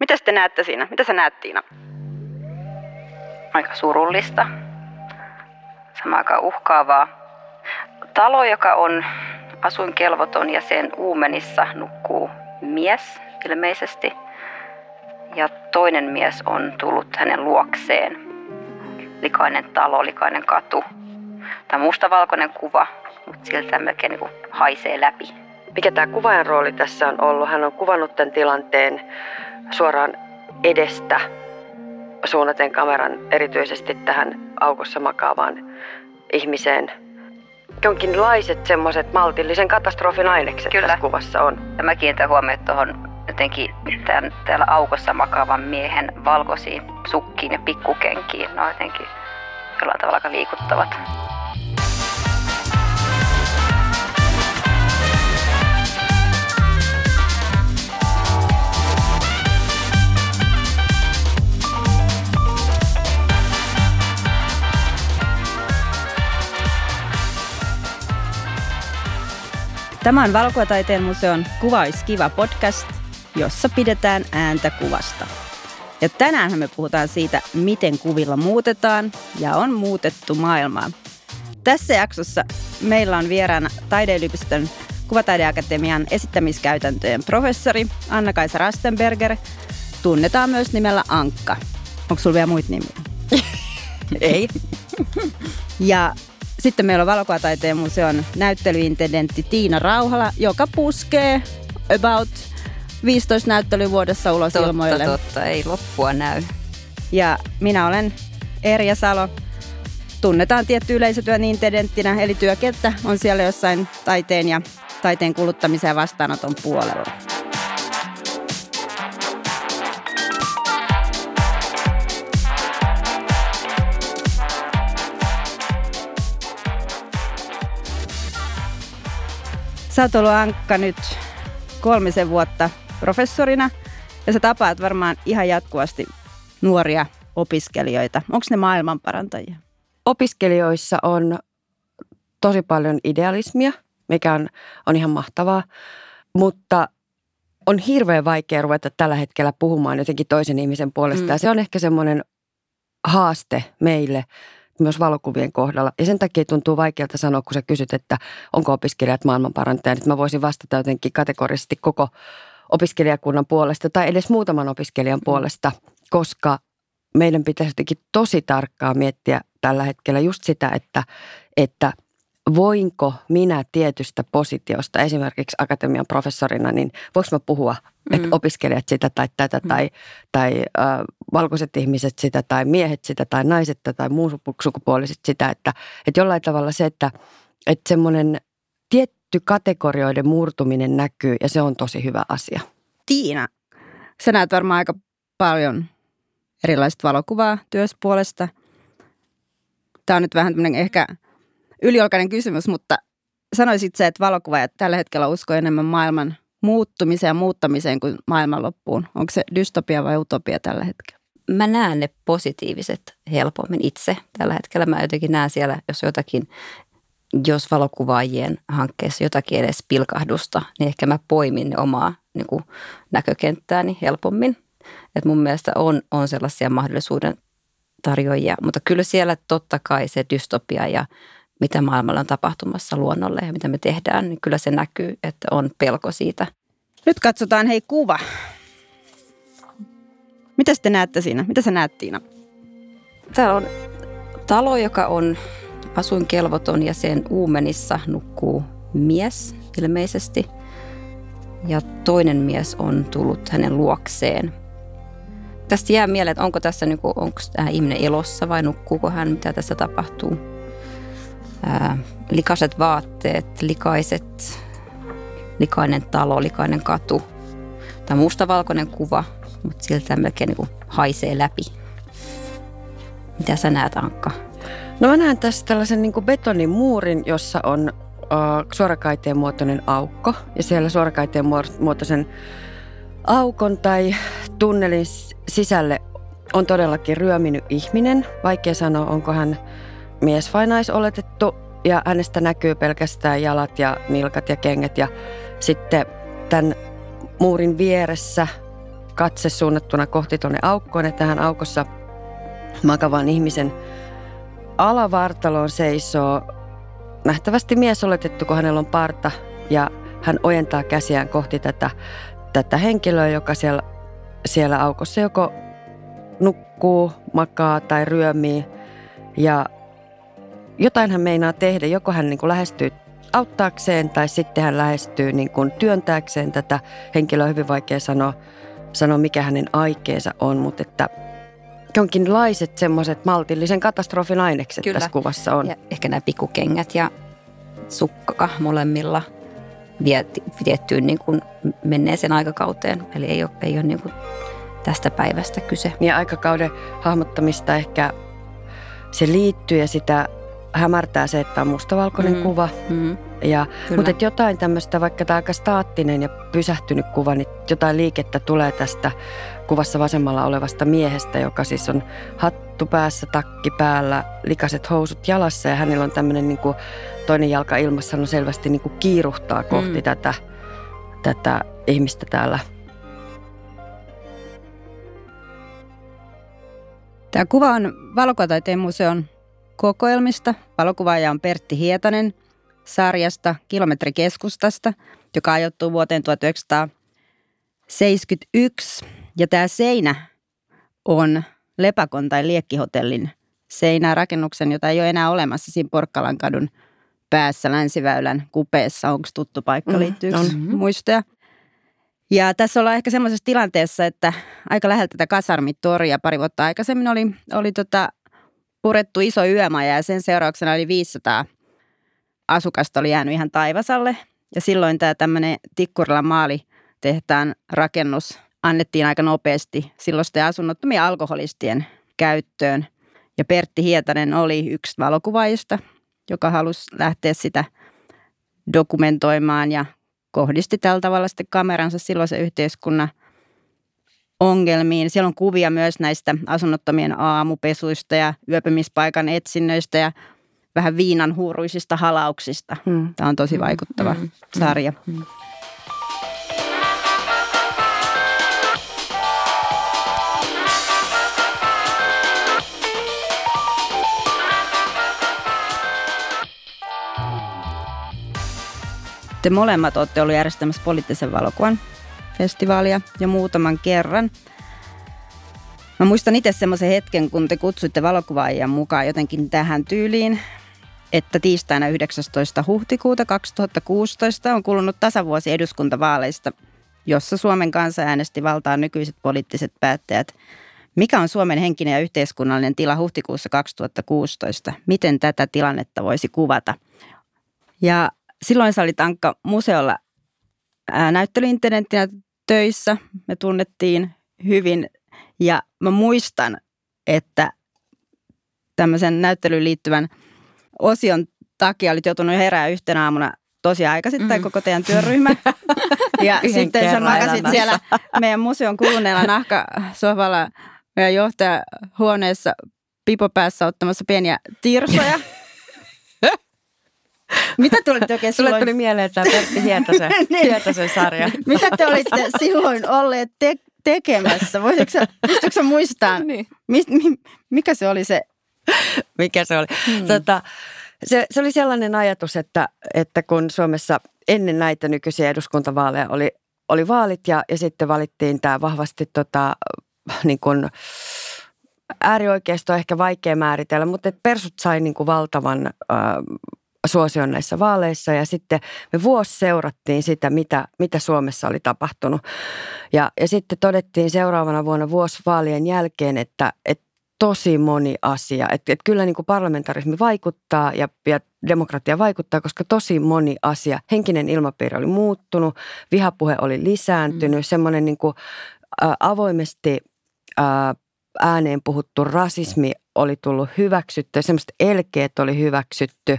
Mitä te näette siinä? Mitä sä näet Tiina? Aika surullista. Sama aika uhkaavaa. Talo, joka on asuinkelvoton ja sen uumenissa nukkuu mies ilmeisesti. Ja toinen mies on tullut hänen luokseen. Likainen talo, likainen katu. Tämä mustavalkoinen kuva, mutta siltä melkein niin haisee läpi. Mikä tämä kuvaajan rooli tässä on ollut? Hän on kuvannut tämän tilanteen suoraan edestä suunnaten kameran erityisesti tähän aukossa makaavaan ihmiseen. Jonkinlaiset semmoiset maltillisen katastrofin ainekset Kyllä. tässä kuvassa on. Ja mä kiinnitän huomioon tuohon jotenkin tämän, täällä aukossa makaavan miehen valkoisiin sukkiin ja pikkukenkiin. Ne on jotenkin jollain tavalla aika liikuttavat. Tämä on Valkuvataiteen museon Kuvais kiva podcast, jossa pidetään ääntä kuvasta. Ja tänään me puhutaan siitä, miten kuvilla muutetaan ja on muutettu maailmaa. Tässä jaksossa meillä on vieraana Taideyliopiston Kuvataideakatemian esittämiskäytäntöjen professori Anna-Kaisa Rastenberger. Tunnetaan myös nimellä Ankka. Onko sulla vielä muita nimiä? Ei. ja sitten meillä on Valokuvataiteen museon näyttelyintendentti Tiina Rauhala, joka puskee about 15 näyttelyä vuodessa ulos totta, ilmoille. Totta, ei loppua näy. Ja minä olen Erja Salo. Tunnetaan tietty yleisötyön intendenttinä, eli työkenttä on siellä jossain taiteen ja taiteen kuluttamisen ja vastaanoton puolella. Sä oot ollut Ankka nyt kolmisen vuotta professorina ja sä tapaat varmaan ihan jatkuvasti nuoria opiskelijoita. Onko ne maailmanparantajia? Opiskelijoissa on tosi paljon idealismia, mikä on, on ihan mahtavaa, mutta on hirveän vaikea ruveta tällä hetkellä puhumaan jotenkin toisen ihmisen puolesta. Mm. Ja se on ehkä semmoinen haaste meille myös valokuvien kohdalla. Ja sen takia tuntuu vaikealta sanoa, kun sä kysyt, että onko opiskelijat maailmanparantajat. Että mä voisin vastata jotenkin kategorisesti koko opiskelijakunnan puolesta tai edes muutaman opiskelijan puolesta, koska meidän pitäisi jotenkin tosi tarkkaan miettiä tällä hetkellä just sitä, että, että voinko minä tietystä positiosta, esimerkiksi akatemian professorina, niin voiko mä puhua Mm. Että opiskelijat sitä tai tätä mm. tai, tai äh, valkoiset ihmiset sitä tai miehet sitä tai naiset tai muun sukupuoliset sitä. Että, että jollain tavalla se, että, että semmoinen tietty kategorioiden murtuminen näkyy ja se on tosi hyvä asia. Tiina, sä näet varmaan aika paljon erilaista valokuvaa työspuolesta. Tämä on nyt vähän tämmöinen ehkä yliolkainen kysymys, mutta sanoisit se, että valokuvaajat tällä hetkellä uskoo enemmän maailman muuttumiseen ja muuttamiseen kuin maailmanloppuun? Onko se dystopia vai utopia tällä hetkellä? Mä näen ne positiiviset helpommin itse tällä hetkellä. Mä jotenkin näen siellä, jos jotakin, jos valokuvaajien hankkeessa jotakin edes pilkahdusta, niin ehkä mä poimin ne omaa niin kuin, näkökenttääni helpommin. Et mun mielestä on, on sellaisia mahdollisuuden tarjoajia, mutta kyllä siellä totta kai se dystopia ja mitä maailmalla on tapahtumassa luonnolle ja mitä me tehdään, niin kyllä se näkyy, että on pelko siitä. Nyt katsotaan hei kuva. Mitä te näette siinä? Mitä sä näet Tiina? Täällä on talo, joka on asuinkelvoton ja sen uumenissa nukkuu mies ilmeisesti. Ja toinen mies on tullut hänen luokseen. Tästä jää mieleen, että onko tässä niin kuin, onko tämä ihminen elossa vai nukkuuko hän, mitä tässä tapahtuu likaiset vaatteet, likaiset, likainen talo, likainen katu. Tämä mustavalkoinen kuva, mutta siltä melkein niin kuin haisee läpi. Mitä sä näet, Ankka? No mä näen tässä tällaisen niin betonin muurin, jossa on uh, suorakaiteen muotoinen aukko. Ja siellä suorakaiteen muotoisen aukon tai tunnelin sisälle on todellakin ryöminyt ihminen. Vaikea sanoa, onko hän mies vai naisoletettu ja hänestä näkyy pelkästään jalat ja nilkat ja kengät ja sitten tämän muurin vieressä katse suunnattuna kohti tuonne aukkoon, että tähän aukossa makavan ihmisen alavartaloon seisoo nähtävästi mies oletettu, kun hänellä on parta ja hän ojentaa käsiään kohti tätä, tätä henkilöä, joka siellä, siellä aukossa joko nukkuu, makaa tai ryömii. Ja jotain hän meinaa tehdä. Joko hän niin kuin lähestyy auttaakseen tai sitten hän lähestyy niin kuin työntääkseen tätä henkilöä. Hyvin vaikea sanoa, sanoa, mikä hänen aikeensa on, mutta että jonkinlaiset semmoiset maltillisen katastrofin ainekset Kyllä. tässä kuvassa on. Ja ehkä nämä pikkukengät ja sukka molemmilla viettyyn niin kuin menneeseen aikakauteen. Eli ei ole, ei ole niin kuin tästä päivästä kyse. Ja aikakauden hahmottamista ehkä se liittyy ja sitä hämärtää se, että on mustavalkoinen mm. kuva. Mm. Ja, mutta että jotain tämmöistä, vaikka tämä aika staattinen ja pysähtynyt kuva, niin jotain liikettä tulee tästä kuvassa vasemmalla olevasta miehestä, joka siis on hattu päässä, takki päällä, likaset housut jalassa ja hänellä on tämmöinen niin kuin toinen jalka ilmassa, no selvästi niin kuin kiiruhtaa kohti mm. tätä, tätä ihmistä täällä. Tämä kuva on Valokuvataiteen museon kokoelmista. Valokuvaaja on Pertti Hietanen sarjasta Kilometrikeskustasta, joka ajoittuu vuoteen 1971. Ja tämä seinä on Lepakon tai Liekkihotellin seinä rakennuksen, jota ei ole enää olemassa siinä Porkkalan kadun päässä Länsiväylän kupeessa. Onko tuttu paikka, mm, liittyykö mm-hmm. muistoja? Ja tässä ollaan ehkä semmoisessa tilanteessa, että aika läheltä tätä kasarmitoria pari vuotta aikaisemmin oli, oli tota purettu iso yömaja ja sen seurauksena oli 500 asukasta oli jäänyt ihan taivasalle. Ja silloin tämä tämmöinen Tikkurilan maali tehtaan rakennus annettiin aika nopeasti silloisten asunnottomien alkoholistien käyttöön. Ja Pertti Hietanen oli yksi valokuvaajista, joka halusi lähteä sitä dokumentoimaan ja kohdisti tällä tavalla sitten kameransa silloisen yhteiskunnan ongelmiin. Siellä on kuvia myös näistä asunnottomien aamupesuista ja yöpymispaikan etsinnöistä ja vähän viinan huuruisista halauksista. Hmm. Tämä on tosi vaikuttava hmm. sarja. Hmm. Te molemmat olette ollut järjestämässä poliittisen valokuvan festivaalia jo muutaman kerran. Mä muistan itse semmoisen hetken, kun te kutsuitte valokuvaajia mukaan jotenkin tähän tyyliin, että tiistaina 19. huhtikuuta 2016 on kulunut tasavuosi eduskuntavaaleista, jossa Suomen kansa äänesti valtaan nykyiset poliittiset päättäjät. Mikä on Suomen henkinen ja yhteiskunnallinen tila huhtikuussa 2016? Miten tätä tilannetta voisi kuvata? Ja silloin sä olit Ankka museolla näyttelyintendenttinä töissä. Me tunnettiin hyvin ja mä muistan, että tämmöisen näyttelyyn liittyvän osion takia olit joutunut herää yhtenä aamuna tosi aikaisin tai mm. koko teidän työryhmä. ja sitten sä makasit siellä meidän museon kuluneella nahkasohvalla meidän johtajahuoneessa pipopäässä ottamassa pieniä tirsoja. Mitä te olitte oikein silloin? Tuli mieleen tämä Pertti Hietasen, niin. Hietasen sarja. Mitä te olitte silloin olleet te- tekemässä? Voisitko sä muistaa, niin. mi- mi- mikä se oli se? mikä se oli? Hmm. Tota, se, se oli sellainen ajatus, että, että kun Suomessa ennen näitä nykyisiä eduskuntavaaleja oli, oli vaalit ja, ja sitten valittiin tämä vahvasti tota, niin kuin, äärioikeisto on ehkä vaikea määritellä, mutta persut sai niin kuin valtavan äh, suosion näissä vaaleissa ja sitten me vuosi seurattiin sitä, mitä, mitä Suomessa oli tapahtunut. Ja, ja sitten todettiin seuraavana vuonna vuosi vaalien jälkeen, että, että tosi moni asia. Että, että kyllä niin kuin parlamentarismi vaikuttaa ja, ja demokratia vaikuttaa, koska tosi moni asia. Henkinen ilmapiiri oli muuttunut, vihapuhe oli lisääntynyt, mm. semmoinen niin kuin, ä, avoimesti ä, ääneen puhuttu rasismi oli tullut hyväksytty, semmoiset elkeet oli hyväksytty,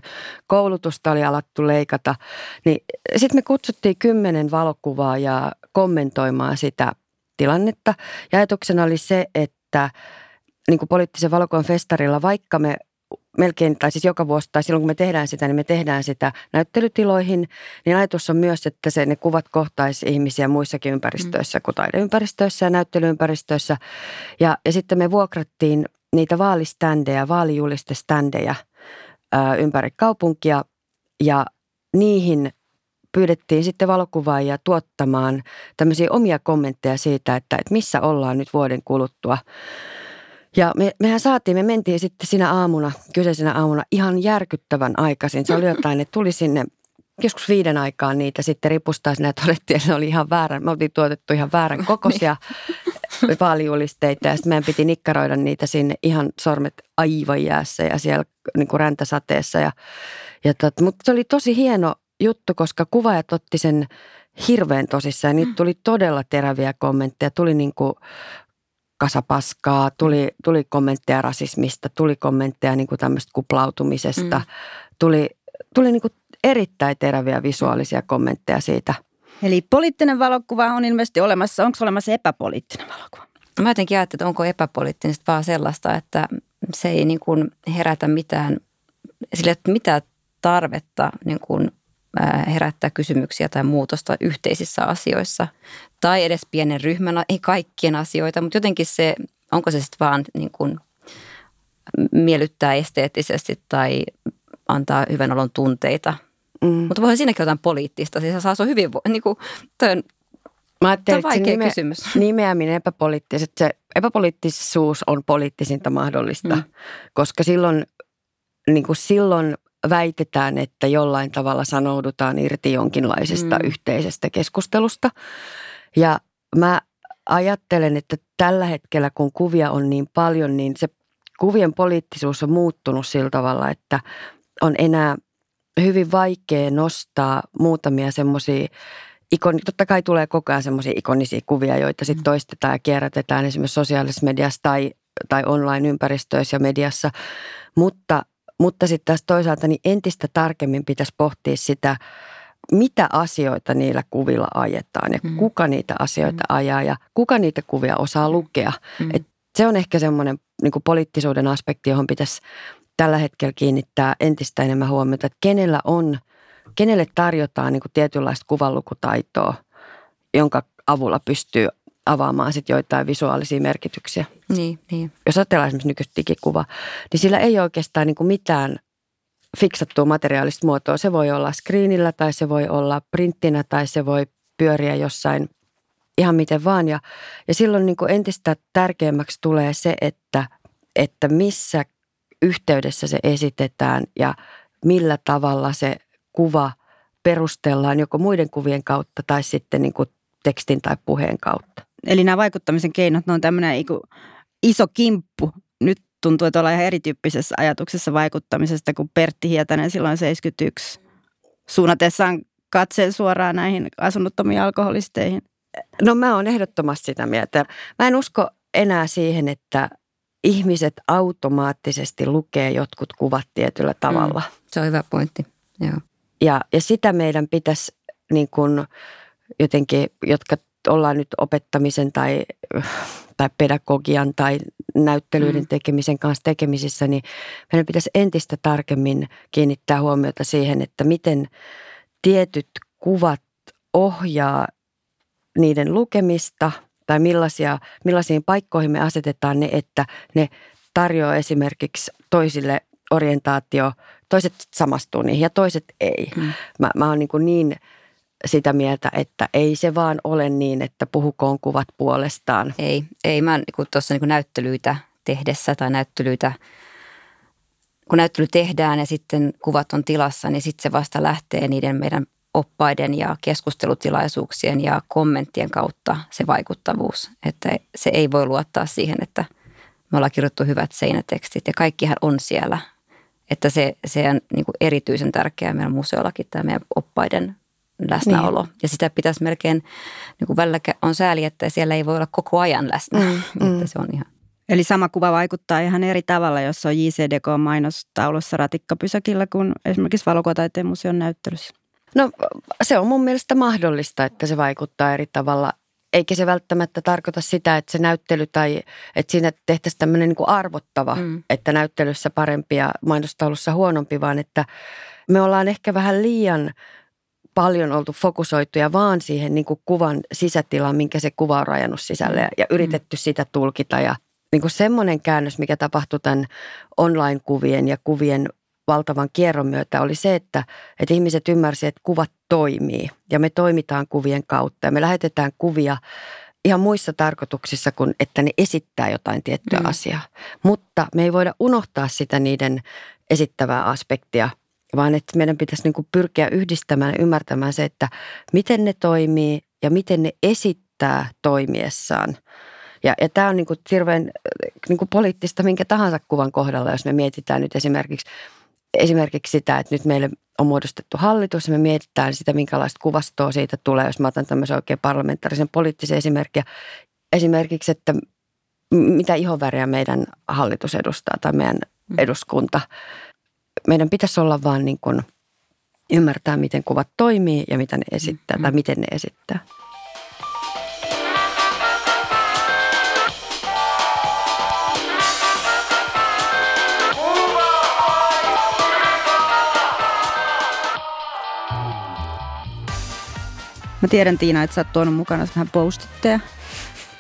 koulutusta oli alattu leikata. Niin sitten me kutsuttiin kymmenen valokuvaa ja kommentoimaan sitä tilannetta. Ja ajatuksena oli se, että niin kuin poliittisen valokuvan festarilla, vaikka me melkein, tai siis joka vuosi, tai silloin kun me tehdään sitä, niin me tehdään sitä näyttelytiloihin. Niin ajatus on myös, että se, ne kuvat kohtaisi ihmisiä muissakin ympäristöissä mm. kuin taideympäristöissä ja näyttelyympäristöissä. Ja, ja sitten me vuokrattiin niitä vaaliständejä, vaalijulistestandejä ää, ympäri kaupunkia ja niihin pyydettiin sitten valokuvaajia tuottamaan tämmöisiä omia kommentteja siitä, että, että missä ollaan nyt vuoden kuluttua. Ja me, mehän saatiin, me mentiin sitten siinä aamuna, kyseisenä aamuna ihan järkyttävän aikaisin. Se oli jotain, että tuli sinne joskus viiden aikaan niitä sitten ripustaa sinne ja todettiin, että ne oli ihan väärän, me oltiin tuotettu ihan väärän kokoisia vaalijulisteita ja sitten meidän piti nikkaroida niitä sinne ihan sormet aivan jäässä ja siellä niin kuin räntäsateessa. Ja, ja tot, mutta se oli tosi hieno juttu, koska kuvaajat otti sen hirveän tosissaan. Niitä tuli todella teräviä kommentteja. Tuli niin kuin kasapaskaa, tuli, tuli kommentteja rasismista, tuli kommentteja niin kuin tämmöistä kuplautumisesta. Mm. Tuli, tuli niin kuin erittäin teräviä visuaalisia kommentteja siitä. Eli poliittinen valokuva on ilmeisesti olemassa. Onko olemassa epäpoliittinen valokuva? Mä jotenkin ajattelin, että onko epäpoliittinen vaan sellaista, että se ei niin kuin herätä mitään, sille että mitään tarvetta niin kuin herättää kysymyksiä tai muutosta yhteisissä asioissa. Tai edes pienen ryhmän, ei kaikkien asioita, mutta jotenkin se, onko se sitten vaan niin kuin miellyttää esteettisesti tai antaa hyvän olon tunteita. Mm. Mutta voi siinäkin jotain poliittista. Siis saa se on hyvin, niin kuin, toi on, Mä ajattelin, on vaikea nime, kysymys. Nimeäminen epäpoliittiset, se epäpoliittisuus on poliittisinta mahdollista, mm. koska silloin, niin kuin silloin väitetään, että jollain tavalla sanoudutaan irti jonkinlaisesta mm. yhteisestä keskustelusta. Ja mä ajattelen, että tällä hetkellä kun kuvia on niin paljon, niin se kuvien poliittisuus on muuttunut sillä tavalla, että on enää hyvin vaikea nostaa muutamia semmoisia ikoni, totta kai tulee koko ajan semmoisia ikonisia kuvia, joita sitten mm. toistetaan ja kierrätetään esimerkiksi sosiaalisessa mediassa tai, tai online-ympäristöissä ja mediassa. Mutta mutta sitten taas toisaalta niin entistä tarkemmin pitäisi pohtia sitä, mitä asioita niillä kuvilla ajetaan ja mm. kuka niitä asioita mm. ajaa ja kuka niitä kuvia osaa lukea. Mm. Et se on ehkä semmoinen niin poliittisuuden aspekti, johon pitäisi tällä hetkellä kiinnittää entistä enemmän huomiota, että kenellä on, kenelle tarjotaan niin tietynlaista kuvanlukutaitoa, jonka avulla pystyy avaamaan sitten joitain visuaalisia merkityksiä. Niin, niin. Jos ajatellaan esimerkiksi nykyistä digikuvaa, niin sillä ei oikeastaan niin kuin mitään fiksattua materiaalista muotoa. Se voi olla screenillä tai se voi olla printtinä tai se voi pyöriä jossain ihan miten vaan. Ja, ja silloin niin kuin entistä tärkeämmäksi tulee se, että, että missä yhteydessä se esitetään ja millä tavalla se kuva perustellaan joko muiden kuvien kautta tai sitten niin kuin tekstin tai puheen kautta. Eli nämä vaikuttamisen keinot, ne on tämmöinen iso kimppu. Nyt tuntuu, että ollaan ihan erityyppisessä ajatuksessa vaikuttamisesta kuin Pertti Hietanen silloin 71 suunnatessaan katseen suoraan näihin asunnottomiin alkoholisteihin. No mä oon ehdottomasti sitä mieltä. Mä en usko enää siihen, että ihmiset automaattisesti lukee jotkut kuvat tietyllä tavalla. Mm, se on hyvä pointti, joo. Ja, ja sitä meidän pitäisi niin kuin jotenkin, jotka ollaan nyt opettamisen tai, tai pedagogian tai näyttelyiden mm. tekemisen kanssa tekemisissä, niin meidän pitäisi entistä tarkemmin kiinnittää huomiota siihen, että miten tietyt kuvat ohjaa niiden lukemista tai millaisia, millaisiin paikkoihin me asetetaan ne, että ne tarjoaa esimerkiksi toisille orientaatio, toiset samastuu niihin ja toiset ei. Mm. Mä, mä oon niin, niin sitä mieltä, että ei se vaan ole niin, että puhukoon kuvat puolestaan. Ei, ei mä niin tuossa niin näyttelyitä tehdessä tai näyttelyitä, kun näyttely tehdään ja sitten kuvat on tilassa, niin sitten se vasta lähtee niiden meidän oppaiden ja keskustelutilaisuuksien ja kommenttien kautta se vaikuttavuus. Että se ei voi luottaa siihen, että me ollaan kirjoittu hyvät seinätekstit ja kaikkihan on siellä. Että se, se on niin kuin erityisen tärkeää meidän museollakin tämä meidän oppaiden läsnäolo. Niin. Ja sitä pitäisi melkein, niin kuin välillä on sääli, että siellä ei voi olla koko ajan läsnä. Mm, mm. se on ihan. Eli sama kuva vaikuttaa ihan eri tavalla, jos on JCDK-mainostaulussa ratikkapysäkillä kuin esimerkiksi Valokotaiteen museon näyttelyssä. No se on mun mielestä mahdollista, että se vaikuttaa eri tavalla. eikä se välttämättä tarkoita sitä, että se näyttely tai että siinä tehtäisiin tämmöinen niin kuin arvottava, mm. että näyttelyssä parempi ja mainostaulussa huonompi, vaan että me ollaan ehkä vähän liian paljon oltu fokusoituja vaan siihen niin kuin kuvan sisätilaan, minkä se kuva on rajannut sisälle ja, ja yritetty mm. sitä tulkita ja niin kuin semmoinen käännös, mikä tapahtui tämän online-kuvien ja kuvien valtavan kierron myötä oli se, että, että ihmiset ymmärsivät, että kuvat toimii ja me toimitaan kuvien kautta ja me lähetetään kuvia ihan muissa tarkoituksissa kuin, että ne esittää jotain tiettyä mm. asiaa. Mutta me ei voida unohtaa sitä niiden esittävää aspektia, vaan että meidän pitäisi niin kuin pyrkiä yhdistämään ja ymmärtämään se, että miten ne toimii ja miten ne esittää toimiessaan. Ja, ja tämä on niin kuin hirveän niin kuin poliittista minkä tahansa kuvan kohdalla, jos me mietitään nyt esimerkiksi esimerkiksi sitä, että nyt meille on muodostettu hallitus ja me mietitään sitä, minkälaista kuvastoa siitä tulee, jos mä otan tämmöisen oikein parlamentaarisen poliittisen esimerkkiä. Esimerkiksi, että mitä ihonväriä meidän hallitus edustaa tai meidän mm. eduskunta. Meidän pitäisi olla vaan niin kuin ymmärtää, miten kuvat toimii ja mitä ne esittää mm. tai miten ne esittää. Mä tiedän Tiina, että sä oot tuonut mukana vähän postitteja.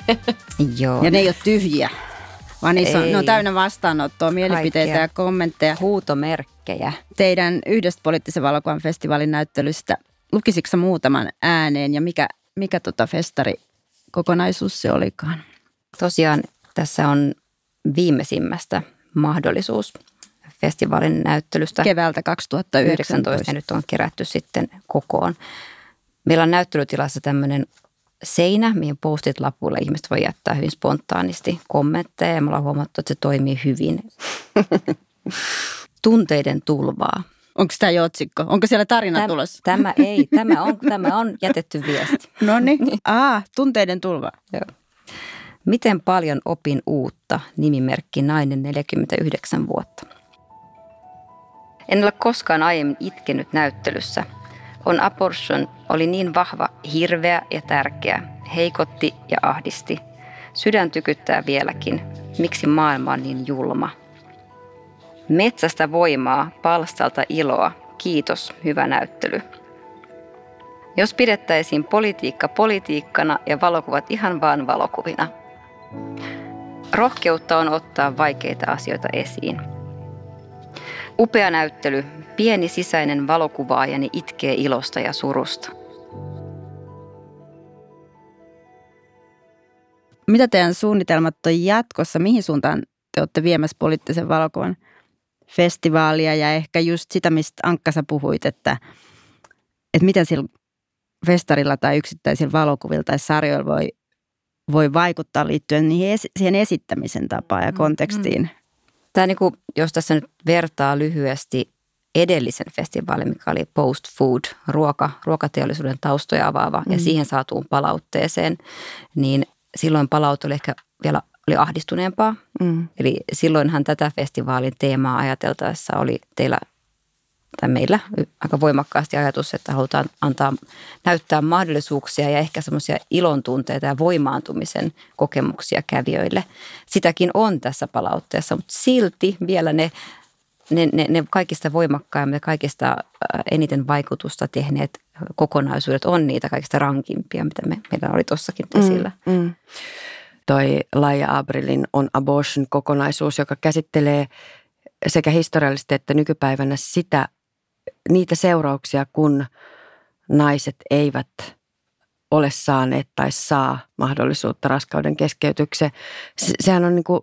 Joo. Ja ne ei ole tyhjiä, vaan niissä on, ne on täynnä vastaanottoa, mielipiteitä Kaikkea. ja kommentteja. Huutomerkkejä. Teidän yhdestä poliittisen valokuvan festivaalin näyttelystä, lukisitko muutaman ääneen ja mikä, mikä tota festari kokonaisuus se olikaan? Tosiaan tässä on viimeisimmästä mahdollisuus festivaalin näyttelystä. Keväältä 2019. 19, ja nyt on kerätty sitten kokoon. Meillä on näyttelytilassa tämmöinen seinä, mihin postit lapuille ihmiset voi jättää hyvin spontaanisti kommentteja ja me ollaan huomattu, että se toimii hyvin. Tunteiden tulvaa. Onko tämä jo otsikko? Onko siellä tarina tämä, tulossa? Tämä ei, tämä on, tämä on jätetty viesti. No niin, ah, tunteiden tulva. Joo. Miten paljon opin uutta, nimimerkki nainen 49 vuotta. En ole koskaan aiemmin itkenyt näyttelyssä – on abortion oli niin vahva, hirveä ja tärkeä, heikotti ja ahdisti. Sydän tykyttää vieläkin. Miksi maailma on niin julma? Metsästä voimaa, palstalta iloa. Kiitos, hyvä näyttely. Jos pidettäisiin politiikka politiikkana ja valokuvat ihan vaan valokuvina. Rohkeutta on ottaa vaikeita asioita esiin. Upea näyttely, pieni sisäinen valokuvaajani itkee ilosta ja surusta. Mitä teidän suunnitelmat on jatkossa? Mihin suuntaan te olette viemässä poliittisen valokuvan festivaalia ja ehkä just sitä, mistä Ankka sä puhuit, että, että miten sillä festarilla tai yksittäisillä valokuvilla tai sarjoilla voi, voi vaikuttaa liittyen niihin, siihen esittämisen tapaan ja mm, kontekstiin. Mm. Tämä niin kuin, jos tässä nyt vertaa lyhyesti edellisen festivaalin, mikä oli Post Food, ruoka, ruokateollisuuden taustoja avaava mm. ja siihen saatuun palautteeseen, niin silloin palaute oli ehkä vielä oli ahdistuneempaa. Mm. Eli silloinhan tätä festivaalin teemaa ajateltaessa oli teillä tai meillä aika voimakkaasti ajatus, että halutaan antaa, näyttää mahdollisuuksia ja ehkä semmoisia ilon tunteita ja voimaantumisen kokemuksia kävijöille. Sitäkin on tässä palautteessa, mutta silti vielä ne, ne, ne, ne kaikista voimakkaimmat ja kaikista äh, eniten vaikutusta tehneet kokonaisuudet on niitä kaikista rankimpia, mitä me, meillä oli tuossakin mm, esillä. Mm, mm. Toi Laia Abrilin on Abortion-kokonaisuus, joka käsittelee sekä historiallisesti että nykypäivänä sitä niitä seurauksia, kun naiset eivät ole saaneet tai saa mahdollisuutta raskauden keskeytykseen. sehän on niin kuin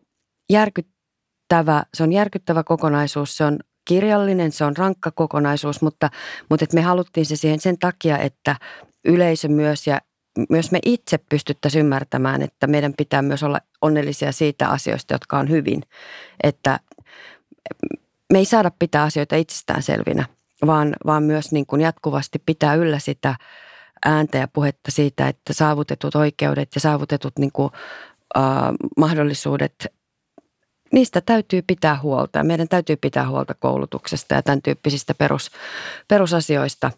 järkyttävä, se on järkyttävä kokonaisuus, se on kirjallinen, se on rankka kokonaisuus, mutta, mutta me haluttiin se siihen sen takia, että yleisö myös ja myös me itse pystyttäisiin ymmärtämään, että meidän pitää myös olla onnellisia siitä asioista, jotka on hyvin. Että me ei saada pitää asioita itsestään selvinä vaan, vaan myös niin kuin jatkuvasti pitää yllä sitä ääntä ja puhetta siitä, että saavutetut oikeudet ja saavutetut niin kuin, äh, mahdollisuudet, niistä täytyy pitää huolta. Meidän täytyy pitää huolta koulutuksesta ja tämän tyyppisistä perus, perusasioista.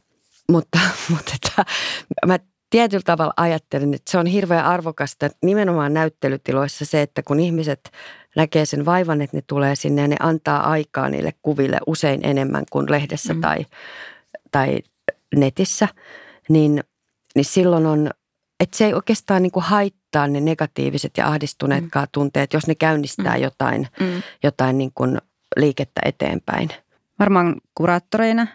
Mutta, mutta että, mä tietyllä tavalla ajattelin, että se on hirveän arvokasta nimenomaan näyttelytiloissa se, että kun ihmiset näkee sen vaivan, että ne tulee sinne ja ne antaa aikaa niille kuville usein enemmän kuin lehdessä mm. tai, tai netissä, niin, niin silloin on, että se ei oikeastaan niin kuin haittaa ne negatiiviset ja ahdistuneetkaan mm. tunteet, jos ne käynnistää mm. jotain, mm. jotain niin kuin liikettä eteenpäin. Varmaan kuraattoreina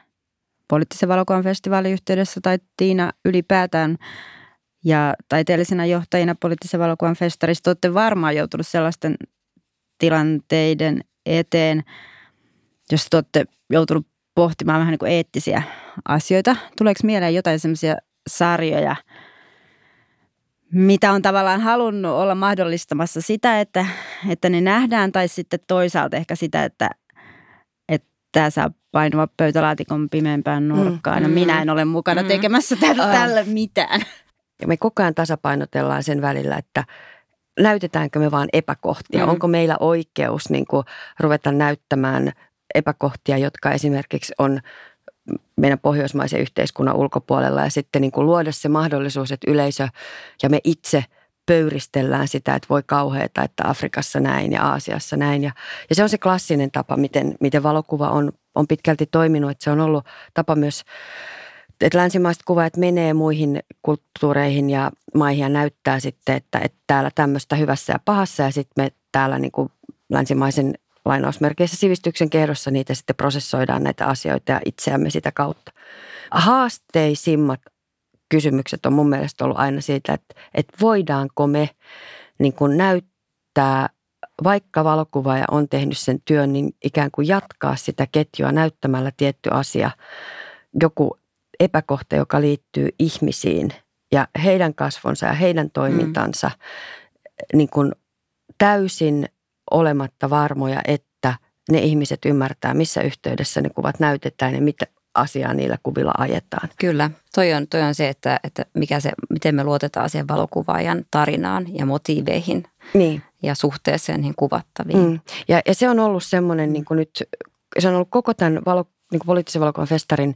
poliittisen valokuvan festivaalin yhteydessä tai Tiina ylipäätään ja taiteellisena johtajina poliittisen valokuvan festarissa olette varmaan joutunut sellaisten tilanteiden eteen, jos te olette joutunut pohtimaan vähän niin kuin eettisiä asioita. Tuleeko mieleen jotain sellaisia sarjoja, mitä on tavallaan halunnut olla mahdollistamassa sitä, että, että ne nähdään, tai sitten toisaalta ehkä sitä, että, että tämä saa painua pöytälaatikon pimeämpään nurkkaan. Mm, mm, minä en ole mukana mm, tekemässä tällä, uh. tällä mitään. Ja me koko ajan tasapainotellaan sen välillä, että näytetäänkö me vaan epäkohtia. Mm. Onko meillä oikeus niin kuin, ruveta näyttämään epäkohtia, jotka esimerkiksi on meidän pohjoismaisen yhteiskunnan ulkopuolella ja sitten niin kuin luoda se mahdollisuus, että yleisö ja me itse pöyristellään sitä, että voi kauheata, että Afrikassa näin ja Aasiassa näin. Ja, ja se on se klassinen tapa, miten, miten valokuva on, on pitkälti toiminut, että se on ollut tapa myös että länsimaiset kuvaajat menee muihin kulttuureihin ja maihin ja näyttää sitten, että, että täällä tämmöistä hyvässä ja pahassa ja sitten me täällä niin kuin länsimaisen lainausmerkeissä sivistyksen kehdossa niitä sitten prosessoidaan näitä asioita ja itseämme sitä kautta. Haasteisimmat kysymykset on mun mielestä ollut aina siitä, että, että voidaanko me niin kuin näyttää, vaikka valokuvaaja on tehnyt sen työn, niin ikään kuin jatkaa sitä ketjua näyttämällä tietty asia, joku epäkohta, joka liittyy ihmisiin ja heidän kasvonsa ja heidän toimintansa mm. niin kuin täysin olematta varmoja, että ne ihmiset ymmärtää, missä yhteydessä ne kuvat näytetään ja mitä asiaa niillä kuvilla ajetaan. Kyllä, toi on, toi on se, että, että mikä se, miten me luotetaan siihen valokuvaajan tarinaan ja motiiveihin niin. ja suhteeseen niihin kuvattaviin. Mm. Ja, ja se on ollut semmoinen niin kuin nyt, se on ollut koko tämän valo, niin kuin poliittisen valokuvan festarin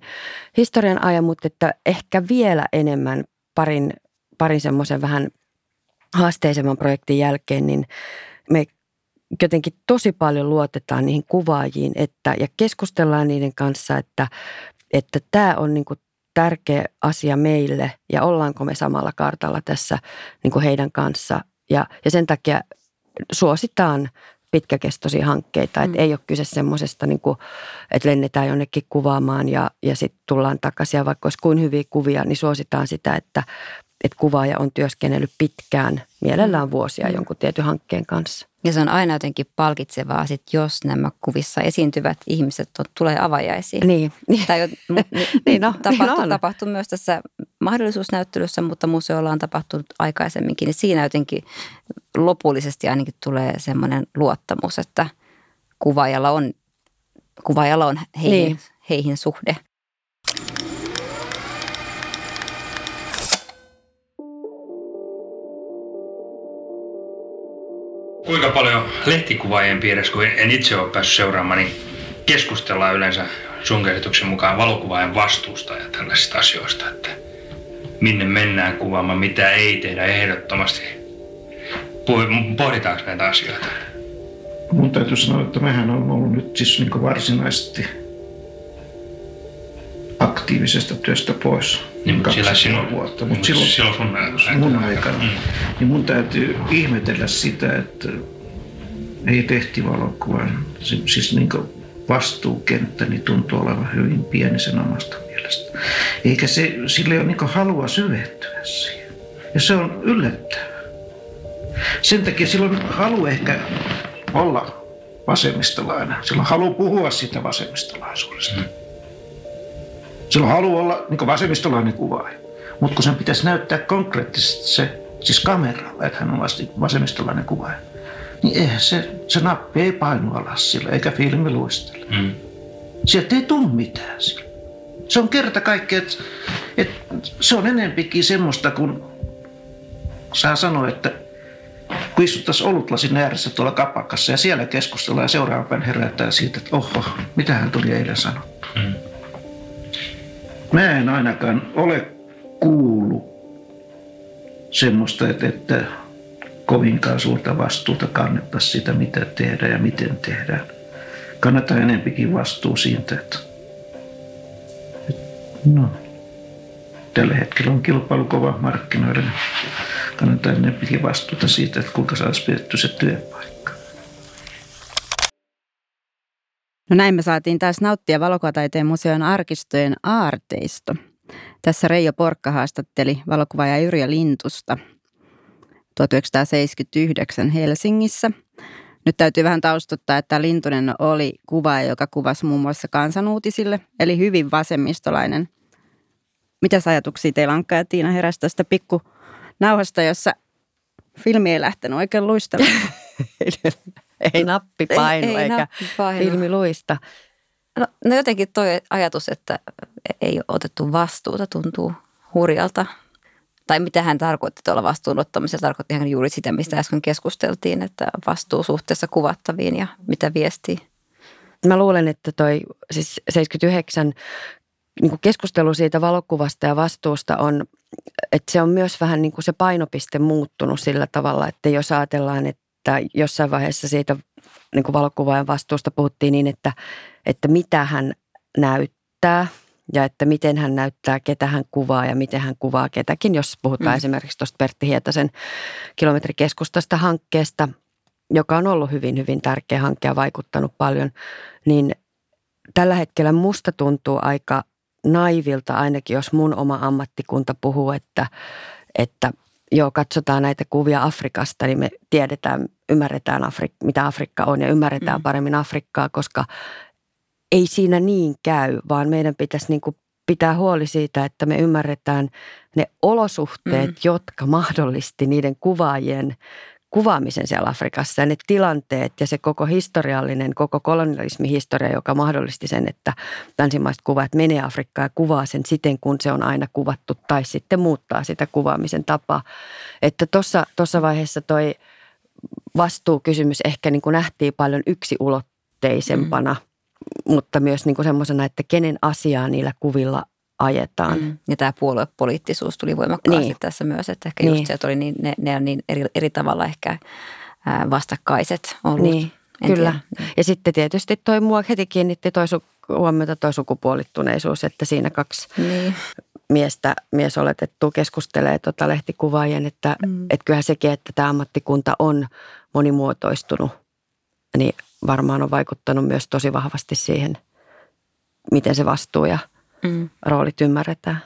historian ajan, mutta että ehkä vielä enemmän parin, parin semmoisen vähän haasteisemman projektin jälkeen, niin me jotenkin tosi paljon luotetaan niihin kuvaajiin että, ja keskustellaan niiden kanssa, että, että tämä on niin kuin tärkeä asia meille ja ollaanko me samalla kartalla tässä niin kuin heidän kanssa. Ja, ja sen takia suositaan pitkäkestoisia hankkeita. Mm. Että ei ole kyse semmoisesta, niin että lennetään jonnekin kuvaamaan ja, ja sitten tullaan takaisin. Ja vaikka olisi kuin hyviä kuvia, niin suositaan sitä, että, että kuvaaja on työskennellyt pitkään, mielellään mm. vuosia mm. jonkun tietyn hankkeen kanssa. Ja se on aina jotenkin palkitsevaa, sit jos nämä kuvissa esiintyvät ihmiset on, tulee avajaisiin. Niin. Tai, niin, no, tapahtuu, niin tapahtuu myös tässä mahdollisuusnäyttelyssä, mutta museolla on tapahtunut aikaisemminkin. Niin siinä jotenkin lopullisesti ainakin tulee semmoinen luottamus, että kuvaajalla on, kuvaajalla on heihin, niin. heihin suhde. Kuinka paljon lehtikuvaajien piirissä, kun en itse ole päässyt seuraamaan, niin keskustellaan yleensä sun käsityksen mukaan valokuvaajan vastuusta ja tällaisista asioista, että minne mennään kuvaamaan, mitä ei tehdä ehdottomasti. Pohditaanko näitä asioita? Mun täytyy sanoa, että mehän on ollut nyt siis niin varsinaisesti aktiivisesta työstä pois. Niin, mutta sillä sinun, vuotta. Mutta silloin, silloin sun, mun aikana. Mm. Niin mun täytyy ihmetellä sitä, että ei tehtivalokuvan, siis niin vastuukenttä niin tuntuu olevan hyvin pieni sen omasta mielestä. Eikä se, sille ole niin halua syventyä siihen. Ja se on yllättävää. Sen takia silloin halu ehkä olla vasemmistolainen. Silloin halu puhua siitä vasemmistolaisuudesta. Mm. Silloin haluaa olla niin vasemmistolainen kuvaaja. Mutta kun sen pitäisi näyttää konkreettisesti se, siis kameralla, että hän on vasemmistolainen kuvaaja, niin eihän se, se nappi ei painu alas sillä, eikä filmi luistele. Mm. Sieltä ei tule mitään sillä. Se on kerta kaikkea, että, että se on enempikin semmoista, kun saa sanoa, että kun istuttaisiin olutlasin ääressä tuolla kapakassa ja siellä keskustellaan ja seuraavan herätään siitä, että oho, mitä hän tuli eilen sanottu. Mm. Mä en ainakaan ole kuullut semmoista, että, että kovinkaan suurta vastuuta kannettaisiin sitä, mitä tehdään ja miten tehdään. Kannattaa enempikin vastuu siitä, että no, tällä hetkellä on kilpailu kova markkinoiden. Kannattaa enempikin vastuuta siitä, että kuinka saisi pidetty se työpaikka. No näin me saatiin taas nauttia valokuvataiteen museon arkistojen aarteisto. Tässä Reijo Porkka haastatteli valokuvaaja Yrjö Lintusta 1979 Helsingissä. Nyt täytyy vähän taustuttaa, että Lintunen oli kuvaaja, joka kuvasi muun muassa kansanuutisille, eli hyvin vasemmistolainen. Mitä ajatuksia teillä Ankka ja Tiina heräsi tästä pikku nauhasta, jossa filmi ei lähtenyt oikein luistamaan? ei nappi painu ei, ei eikä nappi painu. filmi luista. No, no jotenkin tuo ajatus, että ei ole otettu vastuuta, tuntuu hurjalta. Tai mitä hän tarkoitti tuolla vastuun ottamisella, tarkoitti hän juuri sitä, mistä äsken keskusteltiin, että vastuu suhteessa kuvattaviin ja mitä viestii. Mä luulen, että toi siis 79 niin kuin keskustelu siitä valokuvasta ja vastuusta on, että se on myös vähän niin kuin se painopiste muuttunut sillä tavalla, että jos ajatellaan, että jossain vaiheessa siitä niin kuin valokuvaajan vastuusta puhuttiin niin, että, että mitä hän näyttää ja että miten hän näyttää, ketä hän kuvaa ja miten hän kuvaa ketäkin. Jos puhutaan mm. esimerkiksi tuosta Pertti Hietasen kilometrikeskustasta hankkeesta, joka on ollut hyvin, hyvin tärkeä hanke ja vaikuttanut paljon, niin tällä hetkellä musta tuntuu aika naivilta, ainakin jos mun oma ammattikunta puhuu, että, että joo, katsotaan näitä kuvia Afrikasta, niin me tiedetään, ymmärretään, Afri- mitä Afrikka on ja ymmärretään mm. paremmin Afrikkaa, koska ei siinä niin käy, vaan meidän pitäisi niin kuin pitää huoli siitä, että me ymmärretään ne olosuhteet, mm. jotka mahdollisti niiden kuvaajien kuvaamisen siellä Afrikassa ja ne tilanteet ja se koko historiallinen, koko kolonialismihistoria, joka mahdollisti sen, että länsimaiset kuvaajat menee Afrikkaan ja kuvaa sen siten, kun se on aina kuvattu tai sitten muuttaa sitä kuvaamisen tapaa. Että tuossa vaiheessa toi vastuukysymys ehkä niin kuin nähtiin paljon yksiulotteisempana, mm. mutta myös niin kuin semmoisena, että kenen asiaa niillä kuvilla ajetaan. Mm. Ja tämä puoluepoliittisuus tuli voimakkaasti niin. tässä myös, että ehkä niin. just se, että oli niin, ne, ne on niin eri, eri tavalla ehkä vastakkaiset ollut. Niin, en kyllä. Tiedä. Ja sitten tietysti toi mua heti kiinnitti toi su, huomiota toi sukupuolittuneisuus, että siinä kaksi niin. Miestä, mies oletettu keskustelee tota lehtikuvaajien, että mm. et kyllähän sekin, että tämä ammattikunta on monimuotoistunut, niin varmaan on vaikuttanut myös tosi vahvasti siihen, miten se vastuu ja – mm. roolit ymmärretään.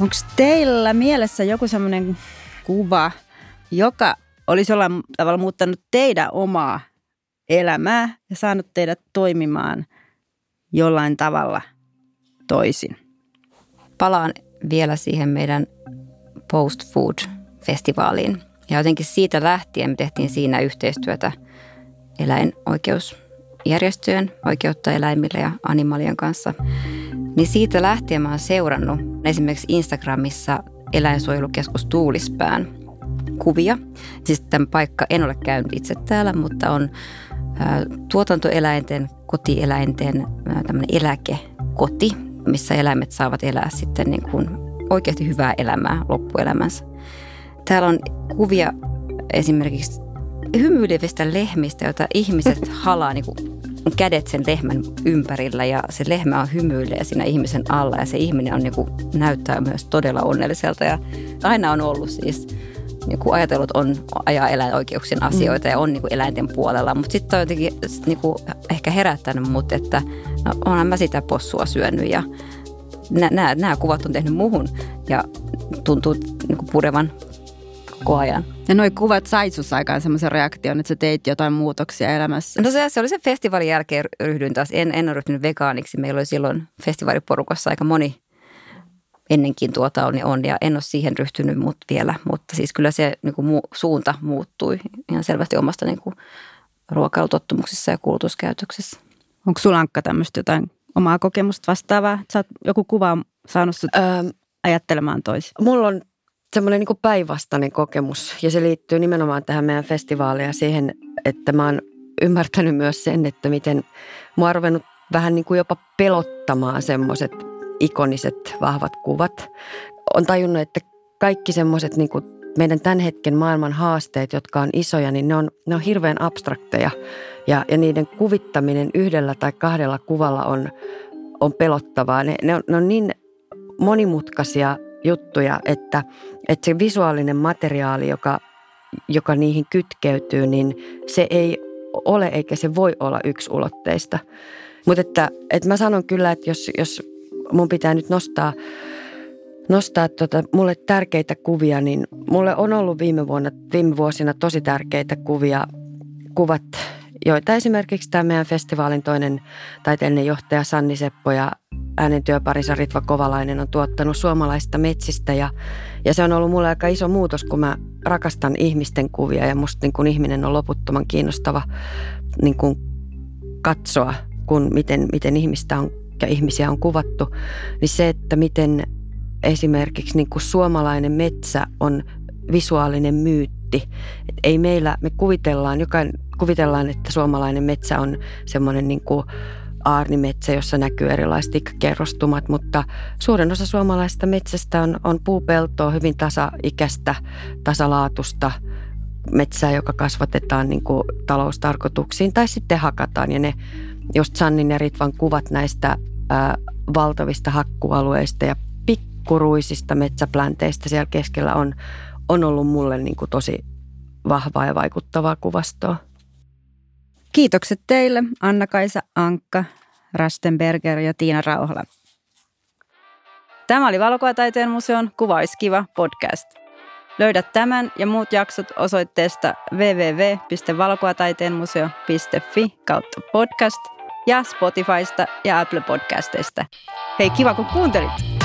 Onko teillä mielessä joku semmoinen kuva, joka olisi jollain tavalla muuttanut teidän omaa elämää ja saanut teidät toimimaan jollain tavalla toisin? palaan vielä siihen meidän Post Food-festivaaliin. Ja jotenkin siitä lähtien me tehtiin siinä yhteistyötä eläinoikeusjärjestöjen oikeutta eläimille ja animalien kanssa. Niin siitä lähtien mä oon seurannut esimerkiksi Instagramissa eläinsuojelukeskus Tuulispään kuvia. Siis tämän paikka, en ole käynyt itse täällä, mutta on ä, tuotantoeläinten, kotieläinten tämmöinen eläkekoti, missä eläimet saavat elää sitten niin kuin oikeasti hyvää elämää loppuelämänsä. Täällä on kuvia esimerkiksi hymyilevistä lehmistä, joita ihmiset halaa niin kuin kädet sen lehmän ympärillä ja se lehmä on hymyilee siinä ihmisen alla ja se ihminen on niin kuin, näyttää myös todella onnelliselta ja aina on ollut siis niin kuin ajatellut on ajaa eläinoikeuksien asioita mm. ja on niin kuin eläinten puolella, mutta sitten on jotenkin niin kuin ehkä herättänyt mut, että no, onhan mä sitä possua syönyt ja nämä, nämä kuvat on tehnyt muhun ja tuntuu niin kuin purevan koko ajan. Ja noi kuvat sai sus aikaan semmoisen reaktion, että sä teit jotain muutoksia elämässä? No se, se oli se festivaalin jälkeen ryhdyin taas. En, en ole ryhtynyt vegaaniksi. Meillä oli silloin festivaaliporukassa aika moni ennenkin tuota on, on ja en ole siihen ryhtynyt mut vielä, mutta siis kyllä se niin kuin mu, suunta muuttui ihan selvästi omasta niin kuin ruokailutottumuksissa ja kulutuskäytöksessä. Onko sulla Ankka tämmöistä jotain omaa kokemusta vastaavaa? Sä oot joku kuva saanut sut öö, ajattelemaan toisin. Mulla on semmoinen niin päinvastainen kokemus ja se liittyy nimenomaan tähän meidän festivaaliin ja siihen, että mä oon ymmärtänyt myös sen, että miten mua on ruvennut vähän niin kuin jopa pelottamaan semmoiset ikoniset vahvat kuvat. On tajunnut, että kaikki semmoiset niin meidän tämän hetken maailman haasteet, jotka on isoja, niin ne on, ne on hirveän abstrakteja. Ja, ja niiden kuvittaminen yhdellä tai kahdella kuvalla on, on pelottavaa. Ne, ne, on, ne on niin monimutkaisia juttuja, että, että se visuaalinen materiaali, joka, joka niihin kytkeytyy, niin se ei ole eikä se voi olla yksulotteista. Mutta että, että mä sanon kyllä, että jos, jos mun pitää nyt nostaa, nostaa tota, mulle tärkeitä kuvia, niin mulle on ollut viime, vuonna, viime vuosina tosi tärkeitä kuvia, kuvat, joita esimerkiksi tämä meidän festivaalin toinen taiteellinen johtaja Sanni Seppo ja äänen työparissa Ritva Kovalainen on tuottanut suomalaista metsistä ja, ja se on ollut mulle aika iso muutos, kun mä rakastan ihmisten kuvia ja musta niin kun ihminen on loputtoman kiinnostava niin kun katsoa, kun miten, miten ihmistä on ja ihmisiä on kuvattu, niin se, että miten esimerkiksi niin kuin suomalainen metsä on visuaalinen myytti. Et ei meillä, me kuvitellaan, jokainen kuvitellaan, että suomalainen metsä on semmoinen niin kuin aarnimetsä, jossa näkyy erilaiset ikäkerrostumat, mutta suurin osa suomalaisesta metsästä on, on puupeltoa, hyvin tasaikäistä, tasalaatusta metsää, joka kasvatetaan niin kuin taloustarkoituksiin tai sitten hakataan. Ja ne just Sannin ja Ritvan kuvat näistä ää, valtavista hakkualueista ja pikkuruisista metsäplänteistä siellä keskellä on, on ollut mulle niin kuin tosi vahvaa ja vaikuttavaa kuvastoa. Kiitokset teille Anna-Kaisa Ankka, Rastenberger ja Tiina Rauhala. Tämä oli Valokuvataiteen museon Kuvaiskiva podcast. Löydät tämän ja muut jaksot osoitteesta www.valokuvataiteenmuseo.fi kautta podcast ja Spotifysta ja Apple Podcasteista. Hei, kiva kun kuuntelit!